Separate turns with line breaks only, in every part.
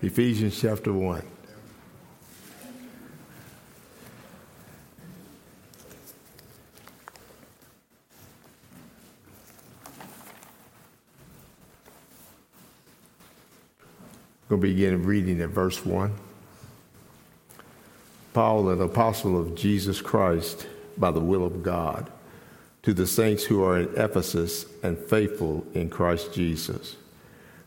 Ephesians chapter 1. We'll begin reading at verse 1. Paul, an apostle of Jesus Christ by the will of God, to the saints who are in Ephesus and faithful in Christ Jesus.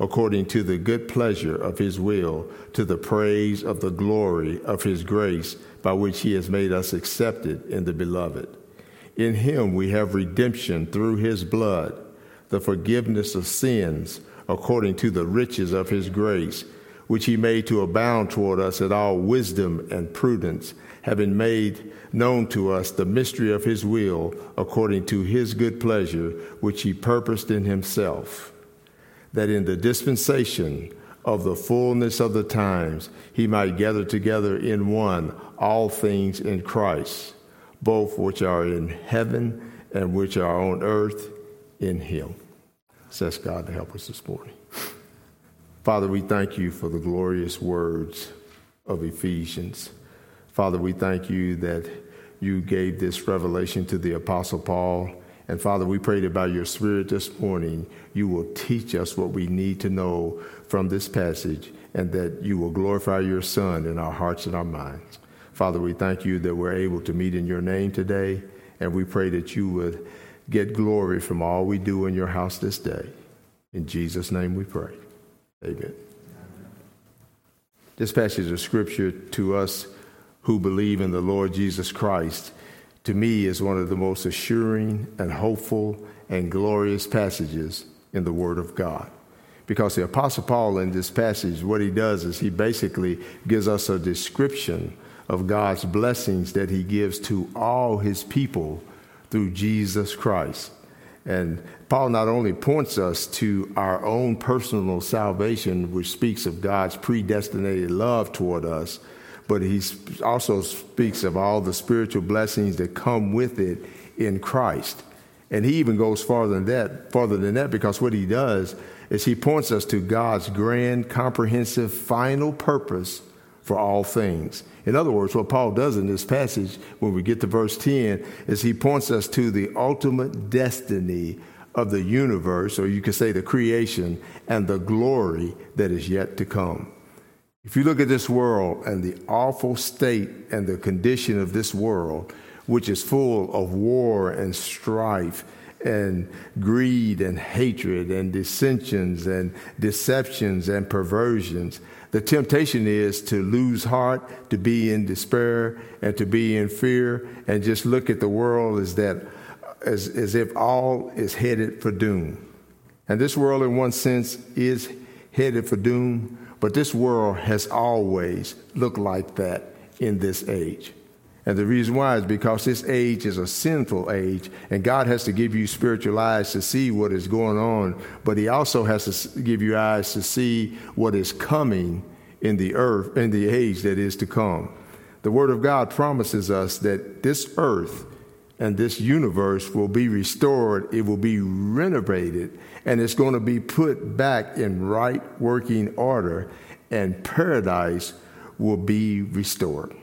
according to the good pleasure of his will, to the praise of the glory of his grace, by which he has made us accepted in the beloved. In him we have redemption through his blood, the forgiveness of sins, according to the riches of his grace, which he made to abound toward us in all wisdom and prudence, having made known to us the mystery of his will, according to his good pleasure, which he purposed in himself that in the dispensation of the fullness of the times he might gather together in one all things in Christ, both which are in heaven and which are on earth in him. So Says God to help us this morning. Father, we thank you for the glorious words of Ephesians. Father, we thank you that you gave this revelation to the Apostle Paul and Father, we pray that by your Spirit this morning, you will teach us what we need to know from this passage and that you will glorify your Son in our hearts and our minds. Father, we thank you that we're able to meet in your name today, and we pray that you would get glory from all we do in your house this day. In Jesus' name we pray. Amen. This passage of scripture to us who believe in the Lord Jesus Christ to me is one of the most assuring and hopeful and glorious passages in the Word of God. Because the Apostle Paul, in this passage, what he does is he basically gives us a description of God's blessings that he gives to all his people through Jesus Christ. And Paul not only points us to our own personal salvation, which speaks of God's predestinated love toward us, but he also speaks of all the spiritual blessings that come with it in Christ. And he even goes farther than that, farther than that, because what he does is he points us to God's grand, comprehensive, final purpose for all things. In other words, what Paul does in this passage, when we get to verse 10, is he points us to the ultimate destiny of the universe, or you could say the creation, and the glory that is yet to come. If you look at this world and the awful state and the condition of this world, which is full of war and strife and greed and hatred and dissensions and deceptions and perversions, the temptation is to lose heart, to be in despair, and to be in fear, and just look at the world as that as, as if all is headed for doom. And this world, in one sense, is headed for doom but this world has always looked like that in this age. And the reason why is because this age is a sinful age, and God has to give you spiritual eyes to see what is going on, but He also has to give you eyes to see what is coming in the earth, in the age that is to come. The Word of God promises us that this earth and this universe will be restored, it will be renovated, and it's going to be put back in right working order, and paradise will be restored.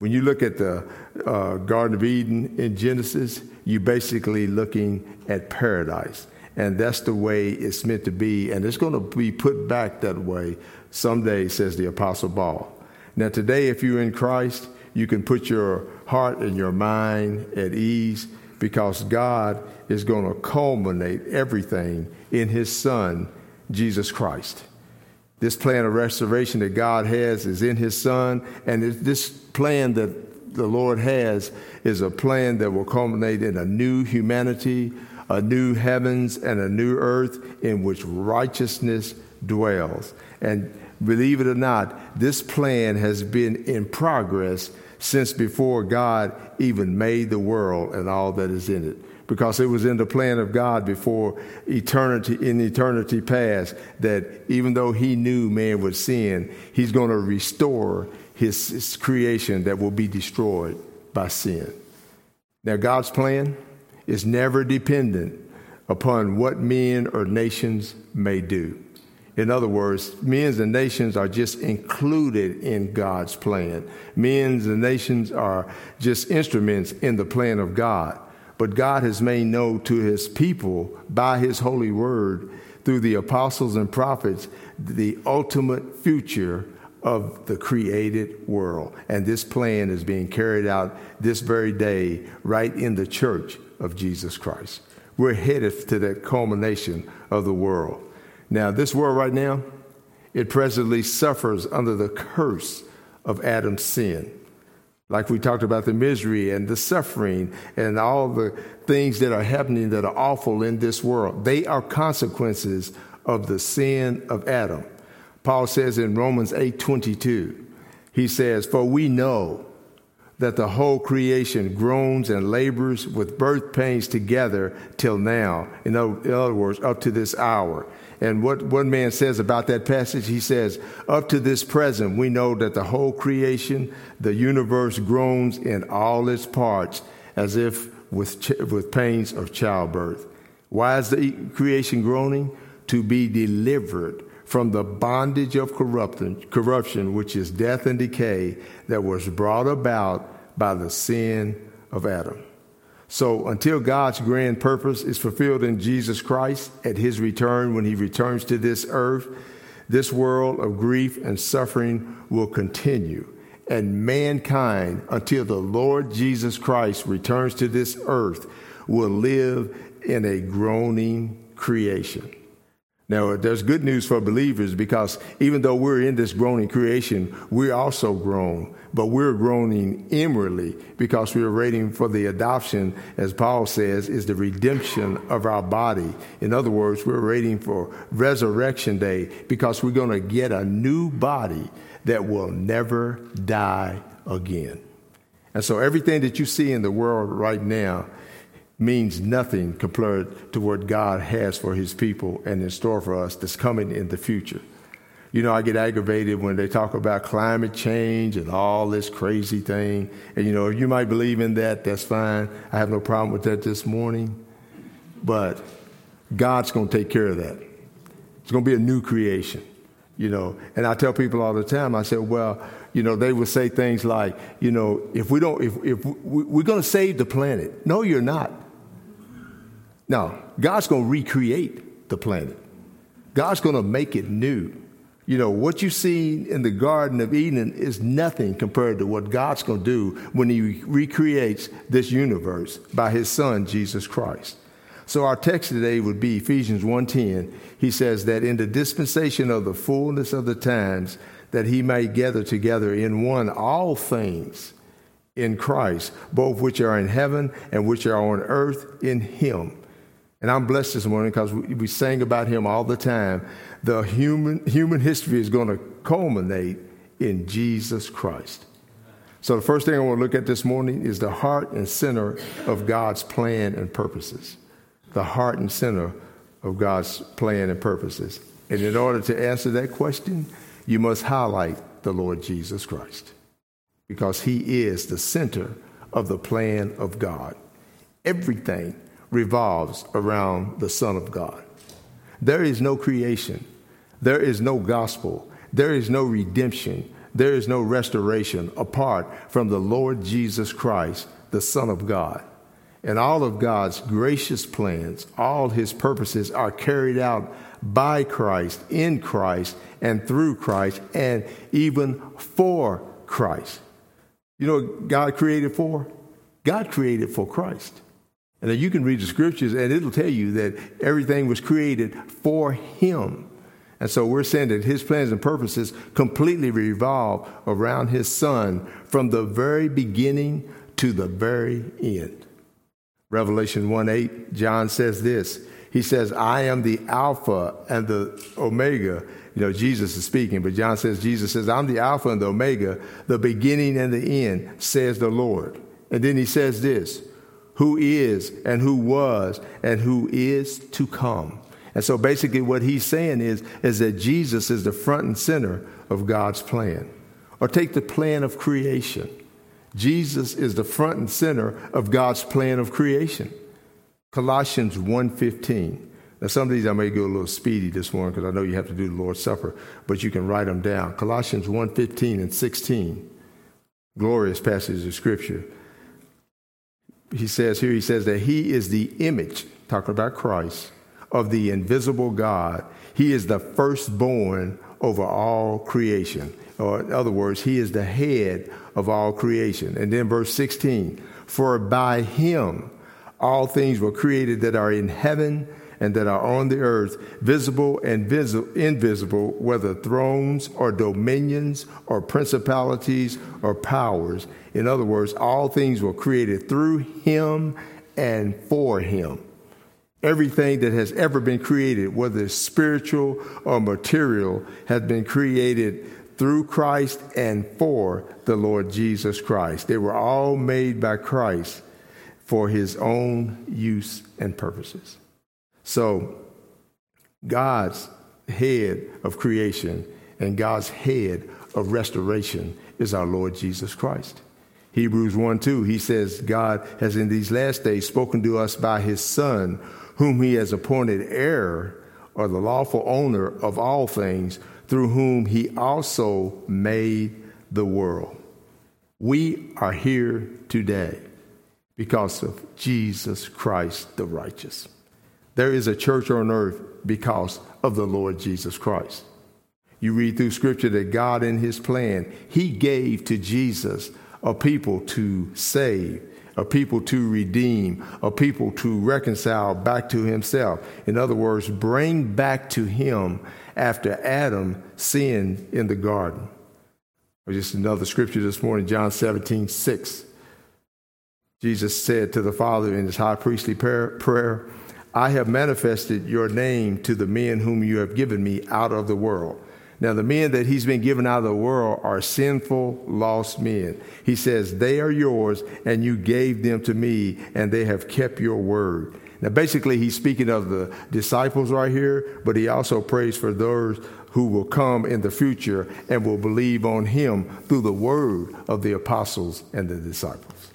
When you look at the uh, Garden of Eden in Genesis, you're basically looking at paradise. And that's the way it's meant to be. And it's going to be put back that way someday, says the Apostle Paul. Now, today, if you're in Christ, you can put your heart and your mind at ease because God is going to culminate everything in His Son, Jesus Christ. This plan of restoration that God has is in His Son, and this plan that the Lord has is a plan that will culminate in a new humanity, a new heavens and a new earth in which righteousness dwells. And believe it or not, this plan has been in progress since before God even made the world and all that is in it. Because it was in the plan of God before eternity, in eternity past, that even though He knew man would sin, He's going to restore his, his creation that will be destroyed by sin. Now, God's plan is never dependent upon what men or nations may do. In other words, men and nations are just included in God's plan. Men and nations are just instruments in the plan of God. But God has made known to his people by his holy word through the apostles and prophets the ultimate future of the created world. And this plan is being carried out this very day right in the church of Jesus Christ. We're headed to that culmination of the world. Now, this world right now, it presently suffers under the curse of Adam's sin. Like we talked about the misery and the suffering and all the things that are happening that are awful in this world. They are consequences of the sin of Adam. Paul says in Romans 8:22, he says, "For we know that the whole creation groans and labors with birth pains together till now. In other words, up to this hour. And what one man says about that passage, he says, Up to this present, we know that the whole creation, the universe groans in all its parts as if with, ch- with pains of childbirth. Why is the creation groaning? To be delivered from the bondage of corruption, corruption, which is death and decay, that was brought about by the sin of Adam. So until God's grand purpose is fulfilled in Jesus Christ at his return, when he returns to this earth, this world of grief and suffering will continue. And mankind, until the Lord Jesus Christ returns to this earth, will live in a groaning creation. Now, there's good news for believers because even though we're in this groaning creation, we're also grown, but we're groaning inwardly because we're waiting for the adoption, as Paul says, is the redemption of our body. In other words, we're waiting for resurrection day because we're going to get a new body that will never die again. And so everything that you see in the world right now means nothing compared to what God has for his people and in store for us that's coming in the future. You know, I get aggravated when they talk about climate change and all this crazy thing. And, you know, you might believe in that, that's fine. I have no problem with that this morning. But God's going to take care of that. It's going to be a new creation, you know. And I tell people all the time, I said, well, you know, they would say things like, you know, if we don't, if, if we, we're going to save the planet. No, you're not. Now, God's going to recreate the planet. God's going to make it new. You know, what you've seen in the Garden of Eden is nothing compared to what God's going to do when He recreates this universe by His Son, Jesus Christ. So our text today would be Ephesians 1:10. He says that in the dispensation of the fullness of the times, that he may gather together in one all things in Christ, both which are in heaven and which are on earth in him. And I'm blessed this morning because we, we sang about him all the time. The human, human history is going to culminate in Jesus Christ. So, the first thing I want to look at this morning is the heart and center of God's plan and purposes. The heart and center of God's plan and purposes. And in order to answer that question, you must highlight the Lord Jesus Christ because he is the center of the plan of God. Everything revolves around the Son of God. There is no creation, there is no gospel, there is no redemption, there is no restoration apart from the Lord Jesus Christ, the Son of God. And all of God's gracious plans, all his purposes are carried out by Christ, in Christ, and through Christ, and even for Christ. You know God created for? God created for Christ. And then you can read the scriptures and it'll tell you that everything was created for him. And so we're saying that his plans and purposes completely revolve around his son from the very beginning to the very end. Revelation 1 8, John says this. He says, I am the Alpha and the Omega. You know, Jesus is speaking, but John says, Jesus says, I'm the Alpha and the Omega, the beginning and the end, says the Lord. And then he says this who is and who was and who is to come. And so basically what he's saying is, is that Jesus is the front and center of God's plan. Or take the plan of creation. Jesus is the front and center of God's plan of creation. Colossians 1.15. Now, some of these I may go a little speedy this morning because I know you have to do the Lord's Supper, but you can write them down. Colossians 1.15 and 16. Glorious passages of Scripture. He says here, he says that he is the image, talking about Christ, of the invisible God. He is the firstborn over all creation. Or in other words, he is the head of all creation. And then verse 16, for by him all things were created that are in heaven and that are on the earth, visible and invisible, whether thrones or dominions or principalities or powers. In other words, all things were created through him and for him. Everything that has ever been created, whether spiritual or material, has been created through Christ and for the Lord Jesus Christ. They were all made by Christ for his own use and purposes. So, God's head of creation and God's head of restoration is our Lord Jesus Christ. Hebrews 1 2, he says, God has in these last days spoken to us by his Son, whom he has appointed heir or the lawful owner of all things, through whom he also made the world. We are here today because of Jesus Christ the righteous. There is a church on earth because of the Lord Jesus Christ. You read through scripture that God, in his plan, he gave to Jesus a people to save, a people to redeem, a people to reconcile back to himself. In other words, bring back to him after Adam sinned in the garden. Just another scripture this morning, John 17, 6. Jesus said to the Father in his high priestly prayer, I have manifested your name to the men whom you have given me out of the world. Now, the men that he's been given out of the world are sinful, lost men. He says, They are yours, and you gave them to me, and they have kept your word. Now, basically, he's speaking of the disciples right here, but he also prays for those who will come in the future and will believe on him through the word of the apostles and the disciples.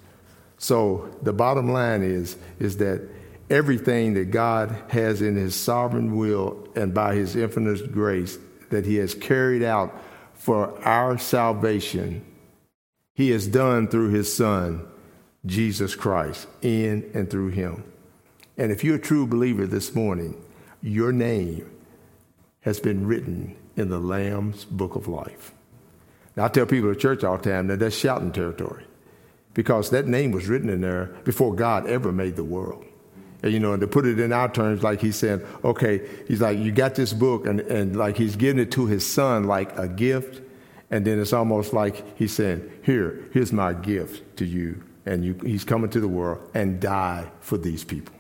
So, the bottom line is, is that everything that God has in his sovereign will and by his infinite grace that he has carried out for our salvation, he has done through his son, Jesus Christ, in and through him. And if you're a true believer this morning, your name has been written in the Lamb's book of life. Now, I tell people at church all the time that that's shouting territory because that name was written in there before God ever made the world you know, and to put it in our terms, like he's saying, okay, he's like, you got this book, and, and like he's giving it to his son like a gift. And then it's almost like he's saying, here, here's my gift to you. And you, he's coming to the world and die for these people.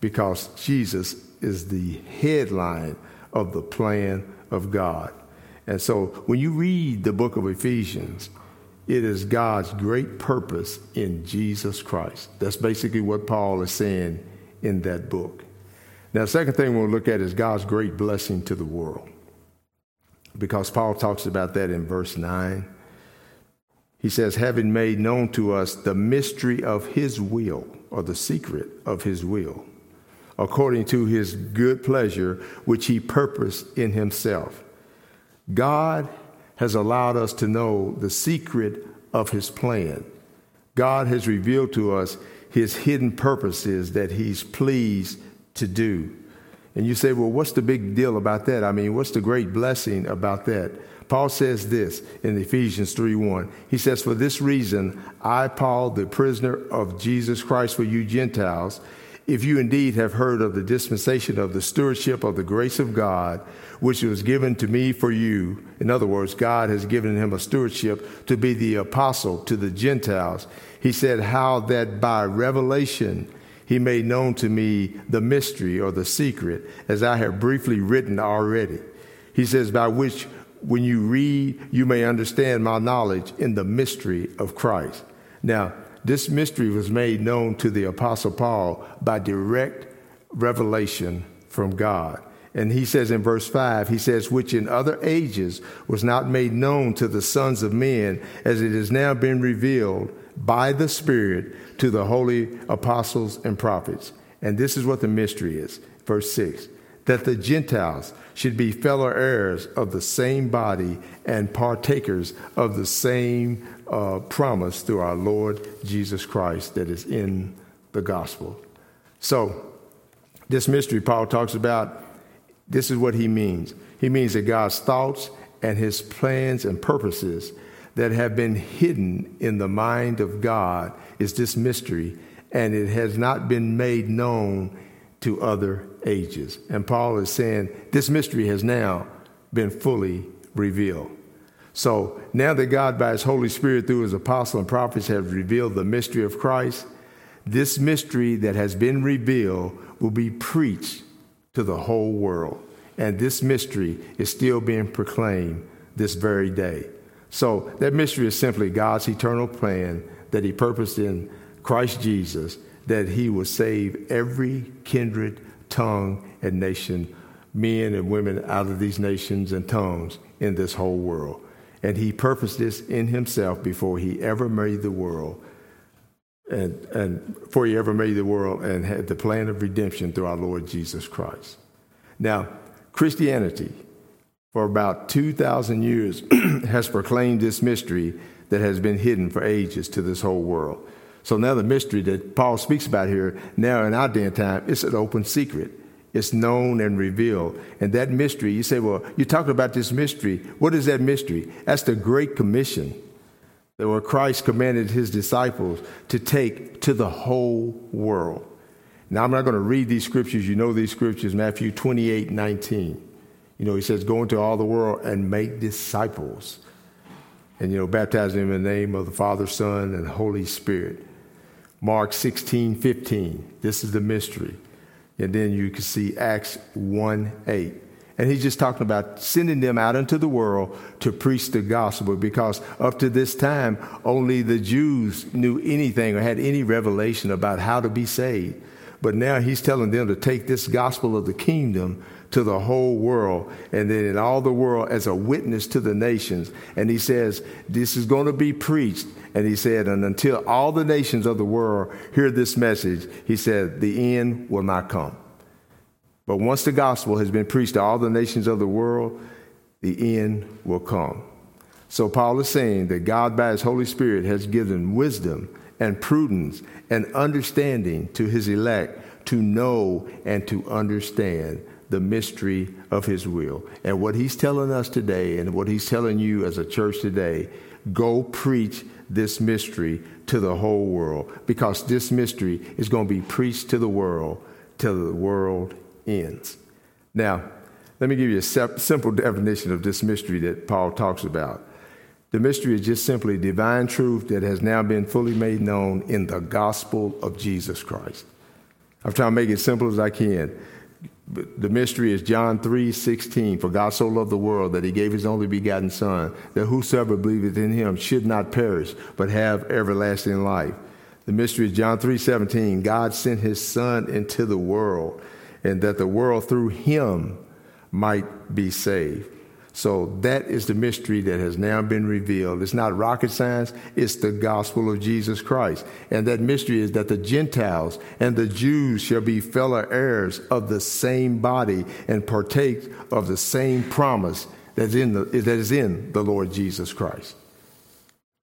Because Jesus is the headline of the plan of God. And so when you read the book of Ephesians, it is God's great purpose in Jesus Christ. That's basically what Paul is saying in that book. Now, second thing we'll look at is God's great blessing to the world. Because Paul talks about that in verse 9. He says, having made known to us the mystery of his will, or the secret of his will, according to his good pleasure, which he purposed in himself. God has allowed us to know the secret of his plan. God has revealed to us his hidden purposes that he's pleased to do. And you say, well, what's the big deal about that? I mean, what's the great blessing about that? Paul says this in Ephesians 3:1. He says, For this reason, I, Paul, the prisoner of Jesus Christ for you Gentiles, if you indeed have heard of the dispensation of the stewardship of the grace of God, which was given to me for you. In other words, God has given him a stewardship to be the apostle to the Gentiles. He said, How that by revelation he made known to me the mystery or the secret, as I have briefly written already. He says, by which when you read, you may understand my knowledge in the mystery of Christ. Now, this mystery was made known to the Apostle Paul by direct revelation from God. And he says in verse 5, he says, which in other ages was not made known to the sons of men, as it has now been revealed by the Spirit to the holy apostles and prophets. And this is what the mystery is. Verse 6 that the Gentiles should be fellow heirs of the same body and partakers of the same uh, promise through our Lord Jesus Christ that is in the gospel. So, this mystery Paul talks about, this is what he means. He means that God's thoughts and his plans and purposes that have been hidden in the mind of God is this mystery, and it has not been made known to other ages. And Paul is saying this mystery has now been fully revealed. So now that God, by his Holy Spirit, through his apostles and prophets, has revealed the mystery of Christ, this mystery that has been revealed will be preached to the whole world. And this mystery is still being proclaimed this very day. So that mystery is simply God's eternal plan that he purposed in Christ Jesus that he would save every kindred, tongue, and nation, men and women out of these nations and tongues in this whole world. And he purposed this in himself before he ever made the world. And, and before he ever made the world and had the plan of redemption through our Lord Jesus Christ. Now, Christianity, for about 2,000 years, has proclaimed this mystery that has been hidden for ages to this whole world. So now the mystery that Paul speaks about here, now in our day and time, it's an open secret. It's known and revealed. And that mystery, you say, well, you're talking about this mystery. What is that mystery? That's the Great Commission that where Christ commanded his disciples to take to the whole world. Now, I'm not going to read these scriptures. You know these scriptures, Matthew 28 19. You know, he says, Go into all the world and make disciples. And, you know, baptize them in the name of the Father, Son, and Holy Spirit. Mark 16, 15. This is the mystery. And then you can see Acts 1, 8. And he's just talking about sending them out into the world to preach the gospel because up to this time, only the Jews knew anything or had any revelation about how to be saved. But now he's telling them to take this gospel of the kingdom to the whole world and then in all the world as a witness to the nations. And he says, This is going to be preached. And he said, And until all the nations of the world hear this message, he said, the end will not come. But once the gospel has been preached to all the nations of the world, the end will come. So Paul is saying that God, by his Holy Spirit, has given wisdom and prudence and understanding to his elect to know and to understand the mystery of his will. And what he's telling us today, and what he's telling you as a church today, go preach this mystery to the whole world because this mystery is going to be preached to the world till the world ends. Now, let me give you a simple definition of this mystery that Paul talks about. The mystery is just simply divine truth that has now been fully made known in the gospel of Jesus Christ. I'm trying to make it simple as I can the mystery is John 3 16. For God so loved the world that he gave his only begotten Son, that whosoever believeth in him should not perish, but have everlasting life. The mystery is John 3 17. God sent his Son into the world, and that the world through him might be saved. So that is the mystery that has now been revealed. It's not rocket science, it's the gospel of Jesus Christ. And that mystery is that the Gentiles and the Jews shall be fellow heirs of the same body and partake of the same promise that is in the, that is in the Lord Jesus Christ.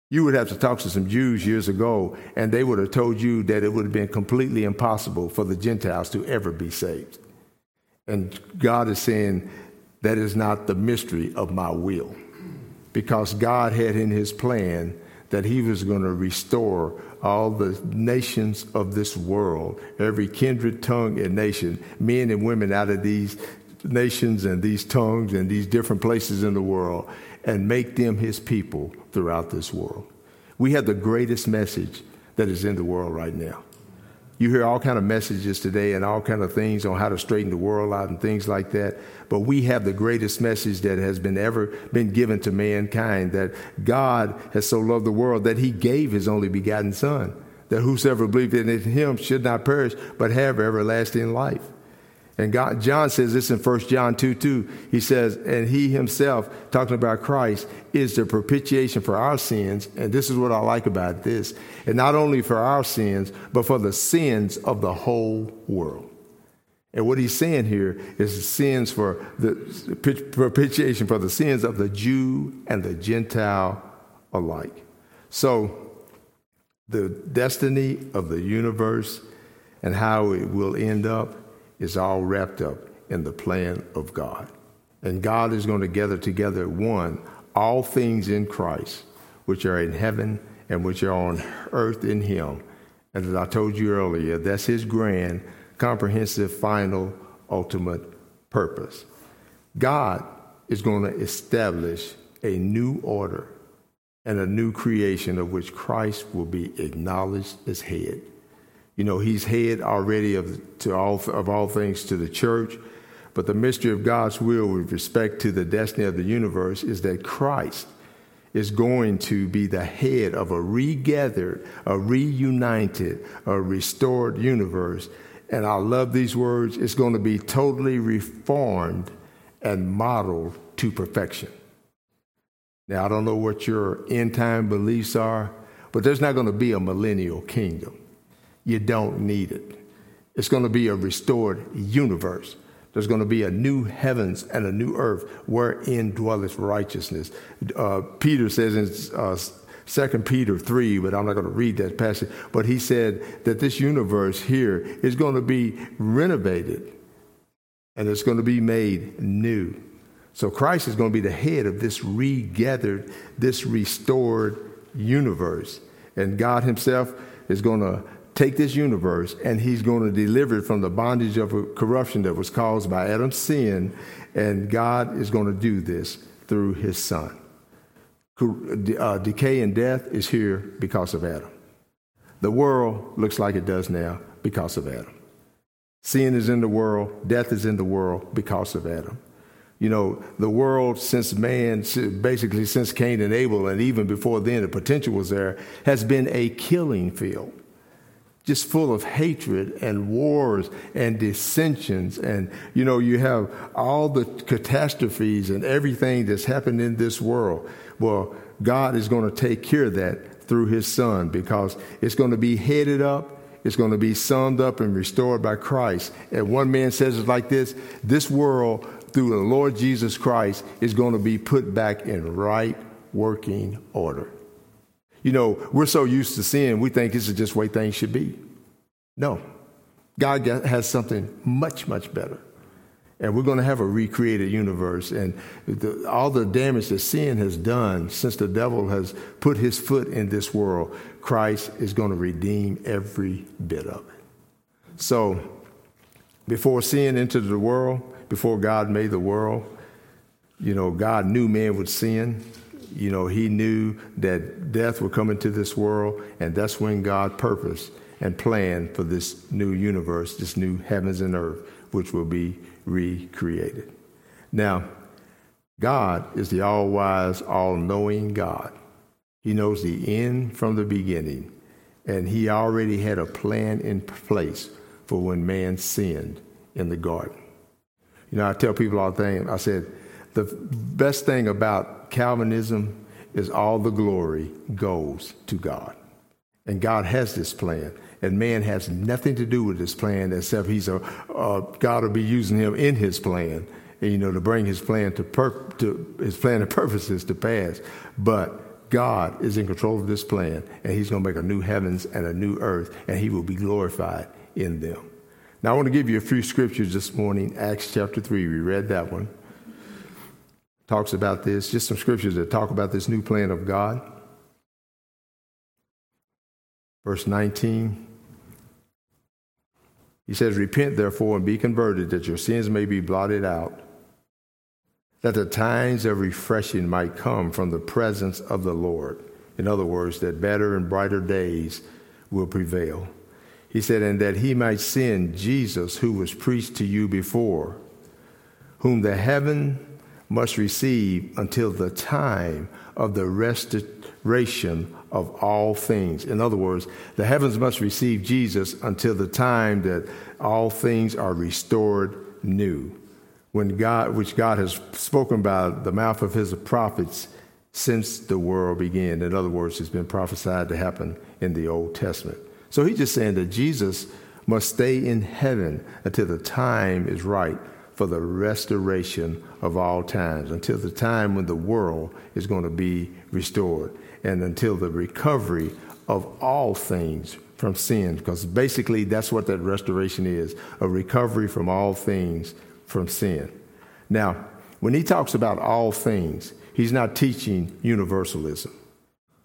You would have to talk to some Jews years ago, and they would have told you that it would have been completely impossible for the Gentiles to ever be saved. And God is saying, that is not the mystery of my will. Because God had in his plan that he was going to restore all the nations of this world, every kindred, tongue, and nation, men and women out of these nations and these tongues and these different places in the world, and make them his people throughout this world. We have the greatest message that is in the world right now. You hear all kind of messages today and all kind of things on how to straighten the world out and things like that. But we have the greatest message that has been ever been given to mankind that God has so loved the world that he gave his only begotten son, that whosoever believed in him should not perish, but have everlasting life. And God, John says this in 1 John 2 2. He says, and he himself, talking about Christ, is the propitiation for our sins. And this is what I like about this. And not only for our sins, but for the sins of the whole world. And what he's saying here is the sins for the propitiation for the sins of the Jew and the Gentile alike. So, the destiny of the universe and how it will end up is all wrapped up in the plan of God. And God is going to gather together one, all things in Christ, which are in heaven and which are on earth in Him. And as I told you earlier, that's His grand, comprehensive, final, ultimate purpose. God is going to establish a new order and a new creation of which Christ will be acknowledged as head. You know, he's head already of, to all, of all things to the church. But the mystery of God's will with respect to the destiny of the universe is that Christ is going to be the head of a regathered, a reunited, a restored universe. And I love these words. It's going to be totally reformed and modeled to perfection. Now, I don't know what your end time beliefs are, but there's not going to be a millennial kingdom you don't need it. It's going to be a restored universe. There's going to be a new heavens and a new earth wherein dwelleth righteousness. Uh, Peter says in uh, 2 Peter 3, but I'm not going to read that passage, but he said that this universe here is going to be renovated and it's going to be made new. So Christ is going to be the head of this regathered, this restored universe. And God Himself is going to take this universe and he's going to deliver it from the bondage of corruption that was caused by Adam's sin. And God is going to do this through his son. Uh, decay and death is here because of Adam. The world looks like it does now because of Adam. Sin is in the world, death is in the world because of Adam. You know, the world since man, basically since Cain and Abel, and even before then, the potential was there, has been a killing field just full of hatred and wars and dissensions. And, you know, you have all the catastrophes and everything that's happened in this world. Well, God is going to take care of that through his son because it's going to be headed up. It's going to be summed up and restored by Christ. And one man says it like this this world, through the Lord Jesus Christ, is going to be put back in right working order. You know, we're so used to sin, we think this is just the way things should be. No, God has something much, much better. And we're going to have a recreated universe. And the, all the damage that sin has done since the devil has put his foot in this world, Christ is going to redeem every bit of it. So, before sin entered the world, before God made the world, you know, God knew man would sin. You know, he knew that death would come into this world, and that's when God purposed and planned for this new universe, this new heavens and earth, which will be recreated. Now, God is the all wise, all knowing God. He knows the end from the beginning, and He already had a plan in place for when man sinned in the garden. You know, I tell people all the time, I said, the best thing about Calvinism is all the glory goes to God. And God has this plan. And man has nothing to do with this plan except he's a, God will be using him in his plan, and, you know, to bring his plan to, to his plan and purposes to pass. But God is in control of this plan, and he's going to make a new heavens and a new earth, and he will be glorified in them. Now, I want to give you a few scriptures this morning. Acts chapter 3, we read that one talks about this, just some scriptures that talk about this new plan of God. Verse 19. He says, Repent therefore and be converted, that your sins may be blotted out, that the times of refreshing might come from the presence of the Lord. In other words, that better and brighter days will prevail. He said, And that he might send Jesus, who was preached to you before, whom the heaven must receive until the time of the restoration of all things. In other words, the heavens must receive Jesus until the time that all things are restored new. When God, which God has spoken by the mouth of his prophets since the world began. In other words, it's been prophesied to happen in the Old Testament. So he's just saying that Jesus must stay in heaven until the time is right for the restoration of all times, until the time when the world is going to be restored, and until the recovery of all things from sin, because basically that's what that restoration is a recovery from all things from sin. Now, when he talks about all things, he's not teaching universalism.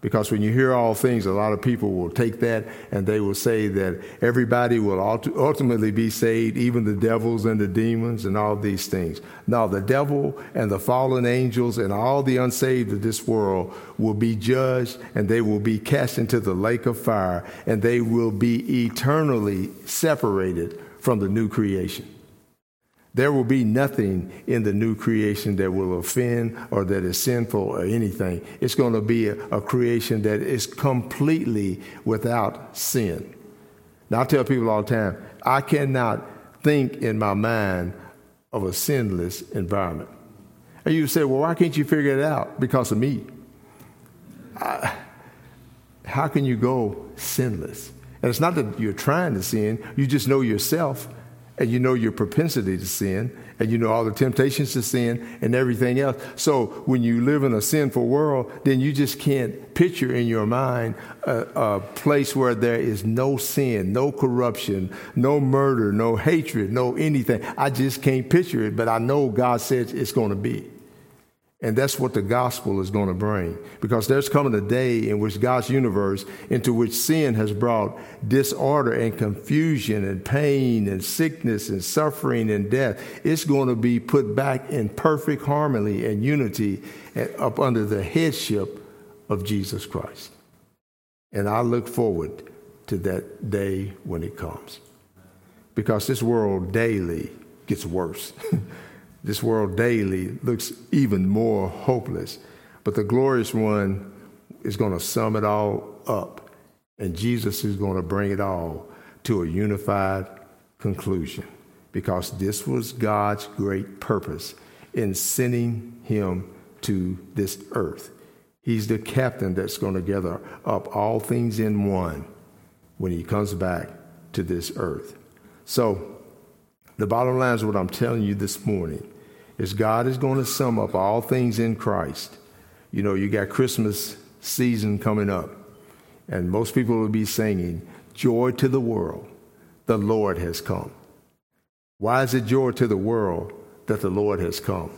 Because when you hear all things, a lot of people will take that and they will say that everybody will ultimately be saved, even the devils and the demons and all these things. Now, the devil and the fallen angels and all the unsaved of this world will be judged and they will be cast into the lake of fire and they will be eternally separated from the new creation. There will be nothing in the new creation that will offend or that is sinful or anything. It's going to be a, a creation that is completely without sin. Now, I tell people all the time, I cannot think in my mind of a sinless environment. And you say, well, why can't you figure it out? Because of me. I, how can you go sinless? And it's not that you're trying to sin, you just know yourself and you know your propensity to sin, and you know all the temptations to sin and everything else. So when you live in a sinful world, then you just can't picture in your mind a, a place where there is no sin, no corruption, no murder, no hatred, no anything. I just can't picture it, but I know God says it's going to be. And that's what the gospel is going to bring. Because there's coming a day in which God's universe, into which sin has brought disorder and confusion and pain and sickness and suffering and death, it's going to be put back in perfect harmony and unity up under the headship of Jesus Christ. And I look forward to that day when it comes. Because this world daily gets worse. This world daily looks even more hopeless. But the glorious one is going to sum it all up, and Jesus is going to bring it all to a unified conclusion because this was God's great purpose in sending him to this earth. He's the captain that's going to gather up all things in one when he comes back to this earth. So, the bottom line is what I'm telling you this morning is God is going to sum up all things in Christ. You know, you got Christmas season coming up, and most people will be singing, Joy to the world, the Lord has come. Why is it joy to the world that the Lord has come?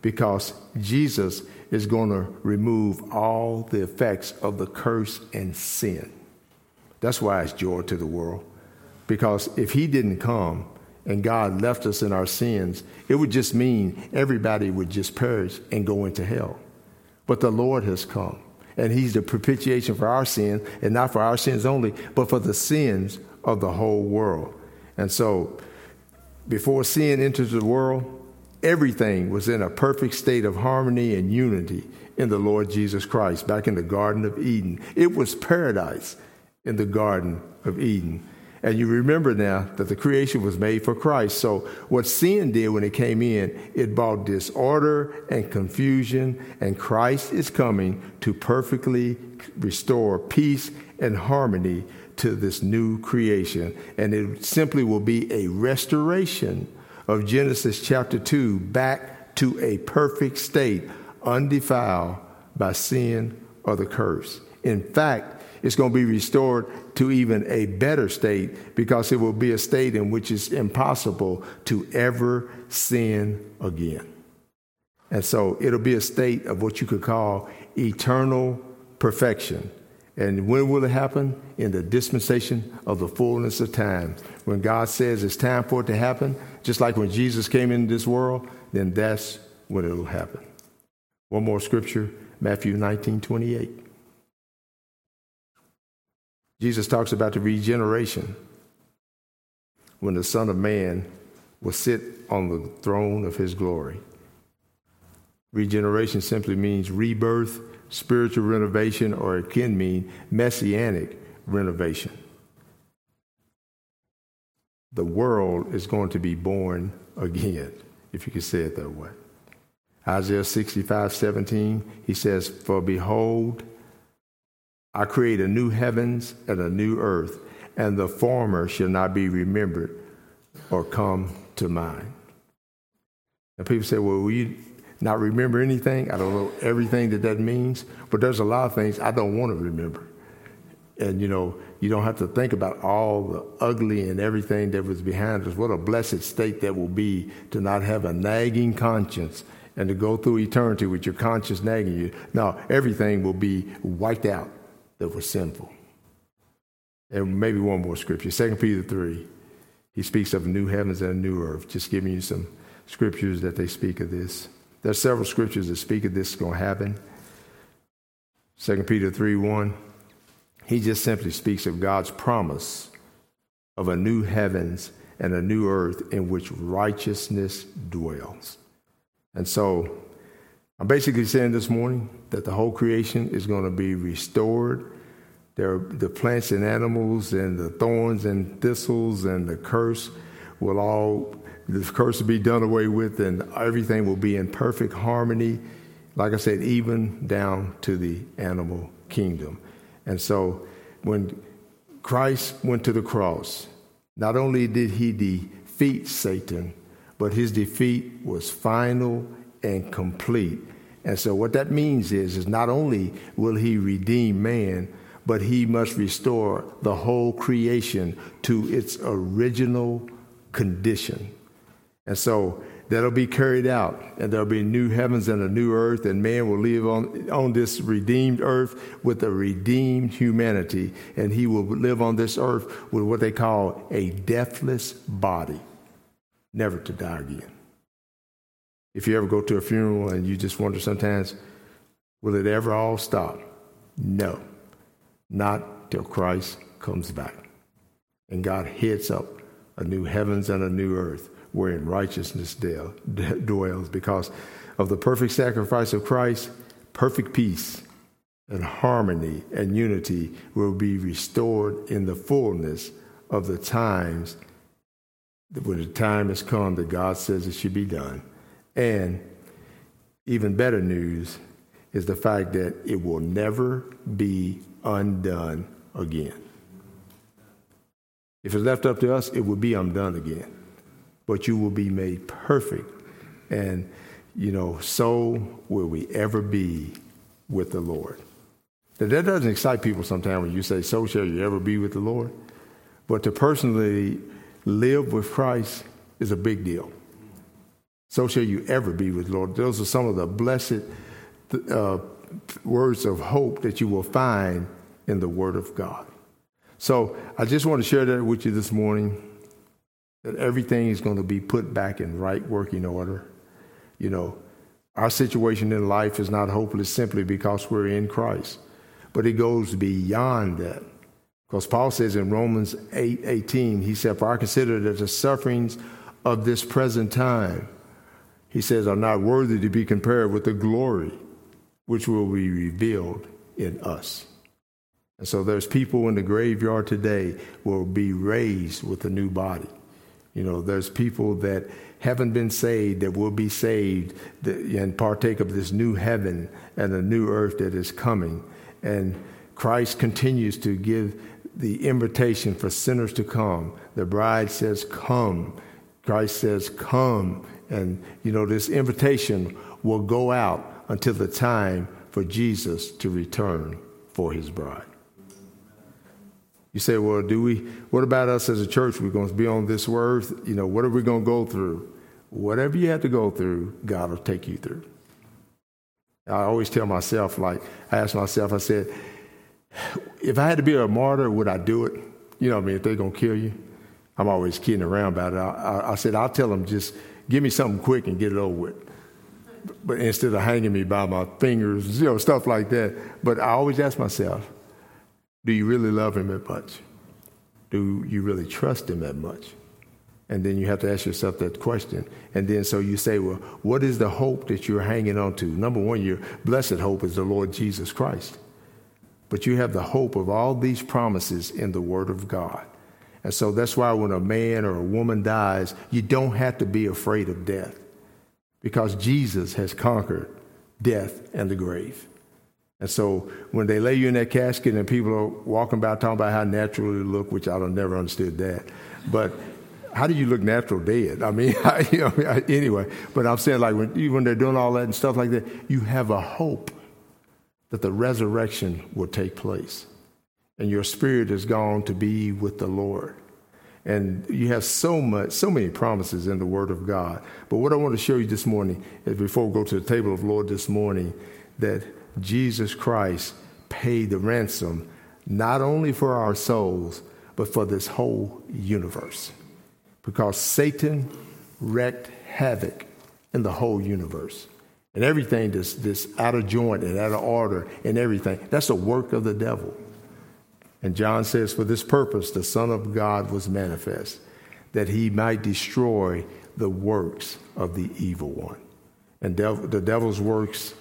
Because Jesus is going to remove all the effects of the curse and sin. That's why it's joy to the world. Because if he didn't come, and God left us in our sins, it would just mean everybody would just perish and go into hell. But the Lord has come, and He's the propitiation for our sin, and not for our sins only, but for the sins of the whole world. And so, before sin entered the world, everything was in a perfect state of harmony and unity in the Lord Jesus Christ back in the Garden of Eden. It was paradise in the Garden of Eden. And you remember now that the creation was made for Christ. So, what sin did when it came in, it brought disorder and confusion, and Christ is coming to perfectly restore peace and harmony to this new creation. And it simply will be a restoration of Genesis chapter 2 back to a perfect state, undefiled by sin or the curse. In fact, it's going to be restored to even a better state because it will be a state in which it's impossible to ever sin again. And so it'll be a state of what you could call eternal perfection. And when will it happen? In the dispensation of the fullness of time. When God says it's time for it to happen, just like when Jesus came into this world, then that's when it'll happen. One more scripture, Matthew 19 28. Jesus talks about the regeneration when the Son of Man will sit on the throne of his glory. Regeneration simply means rebirth, spiritual renovation, or it can mean messianic renovation. The world is going to be born again, if you can say it that way. Isaiah 65, 17, he says, For behold, I create a new heavens and a new earth, and the former shall not be remembered or come to mind. And people say, Well, will you not remember anything? I don't know everything that that means, but there's a lot of things I don't want to remember. And, you know, you don't have to think about all the ugly and everything that was behind us. What a blessed state that will be to not have a nagging conscience and to go through eternity with your conscience nagging you. Now, everything will be wiped out that was sinful. And maybe one more scripture. 2 Peter 3. He speaks of new heavens and a new earth. Just giving you some scriptures that they speak of this. There are several scriptures that speak of this going to happen. 2 Peter 3 1. He just simply speaks of God's promise of a new heavens and a new earth in which righteousness dwells. And so I'm basically saying this morning that the whole creation is going to be restored. There, the plants and animals and the thorns and thistles and the curse will all, the curse will be done away with and everything will be in perfect harmony. Like I said, even down to the animal kingdom. And so when Christ went to the cross, not only did he defeat Satan, but his defeat was final and complete. And so what that means is, is not only will he redeem man, but he must restore the whole creation to its original condition. And so that'll be carried out, and there'll be new heavens and a new earth, and man will live on, on this redeemed earth with a redeemed humanity, and he will live on this earth with what they call a deathless body never to die again. If you ever go to a funeral and you just wonder sometimes, will it ever all stop? No, not till Christ comes back. And God hits up a new heavens and a new earth wherein righteousness dwells because of the perfect sacrifice of Christ, perfect peace and harmony and unity will be restored in the fullness of the times when the time has come that God says it should be done. And even better news is the fact that it will never be undone again. If it's left up to us, it will be undone again. But you will be made perfect. And, you know, so will we ever be with the Lord. Now, that doesn't excite people sometimes when you say, So shall you ever be with the Lord. But to personally live with Christ is a big deal. So shall you ever be with Lord. Those are some of the blessed uh, words of hope that you will find in the Word of God. So I just want to share that with you this morning that everything is going to be put back in right working order. You know, our situation in life is not hopeless simply because we're in Christ, but it goes beyond that. Because Paul says in Romans 8 18, he said, For I consider that the sufferings of this present time, he says, are not worthy to be compared with the glory which will be revealed in us. And so there's people in the graveyard today will be raised with a new body. You know, there's people that haven't been saved that will be saved and partake of this new heaven and the new earth that is coming. And Christ continues to give the invitation for sinners to come. The bride says, Come. Christ says, Come. And, you know, this invitation will go out until the time for Jesus to return for his bride. You say, well, do we, what about us as a church? We're going to be on this earth. You know, what are we going to go through? Whatever you have to go through, God will take you through. I always tell myself, like, I ask myself, I said, if I had to be a martyr, would I do it? You know I mean? If they're going to kill you. I'm always kidding around about it. I, I, I, said, I'll tell them just give me something quick and get it over with. But instead of hanging me by my fingers, you know, stuff like that. But I always ask myself, do you really love him that much? Do you really trust him that much? And then you have to ask yourself that question. And then so you say, well, what is the hope that you're hanging on to? Number one, your blessed hope is the Lord Jesus Christ. But you have the hope of all these promises in the Word of God. And so that's why when a man or a woman dies, you don't have to be afraid of death because Jesus has conquered death and the grave. And so when they lay you in that casket and people are walking about talking about how natural you look, which I don't never understood that, but how do you look natural dead? I mean, I, you know, anyway, but I'm saying like when, when they're doing all that and stuff like that, you have a hope that the resurrection will take place and your spirit is gone to be with the Lord. And you have so much, so many promises in the Word of God. But what I want to show you this morning is before we go to the table of Lord this morning, that Jesus Christ paid the ransom not only for our souls, but for this whole universe. Because Satan wreaked havoc in the whole universe. And everything that's, that's out of joint and out of order and everything, that's a work of the devil. And John says, For this purpose the Son of God was manifest, that he might destroy the works of the evil one. And dev- the devil's works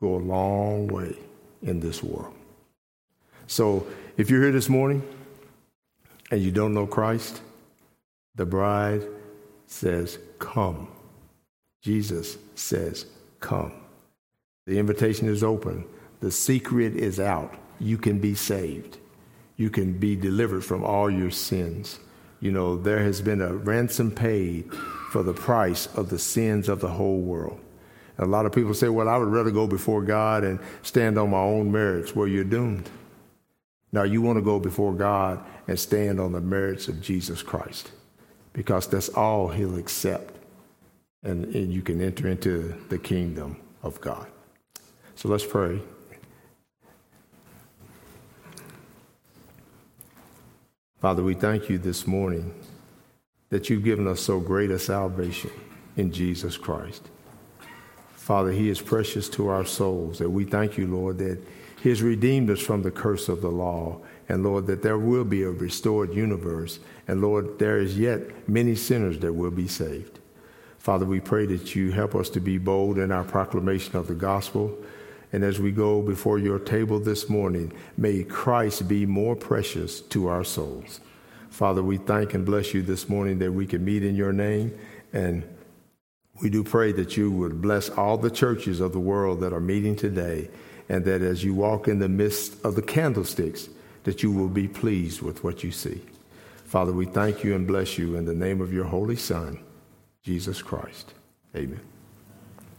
go a long way in this world. So if you're here this morning and you don't know Christ, the bride says, Come. Jesus says, Come. The invitation is open. The secret is out. You can be saved. You can be delivered from all your sins. You know, there has been a ransom paid for the price of the sins of the whole world. A lot of people say, well, I would rather go before God and stand on my own merits. Well, you're doomed. Now, you want to go before God and stand on the merits of Jesus Christ because that's all He'll accept. And, and you can enter into the kingdom of God. So let's pray. Father, we thank you this morning that you've given us so great a salvation in Jesus Christ. Father, He is precious to our souls. And we thank you, Lord, that He has redeemed us from the curse of the law. And Lord, that there will be a restored universe. And Lord, there is yet many sinners that will be saved. Father, we pray that you help us to be bold in our proclamation of the gospel. And as we go before your table this morning, may Christ be more precious to our souls. Father, we thank and bless you this morning that we can meet in your name and we do pray that you would bless all the churches of the world that are meeting today, and that as you walk in the midst of the candlesticks, that you will be pleased with what you see. Father, we thank you and bless you in the name of your Holy Son, Jesus Christ. Amen.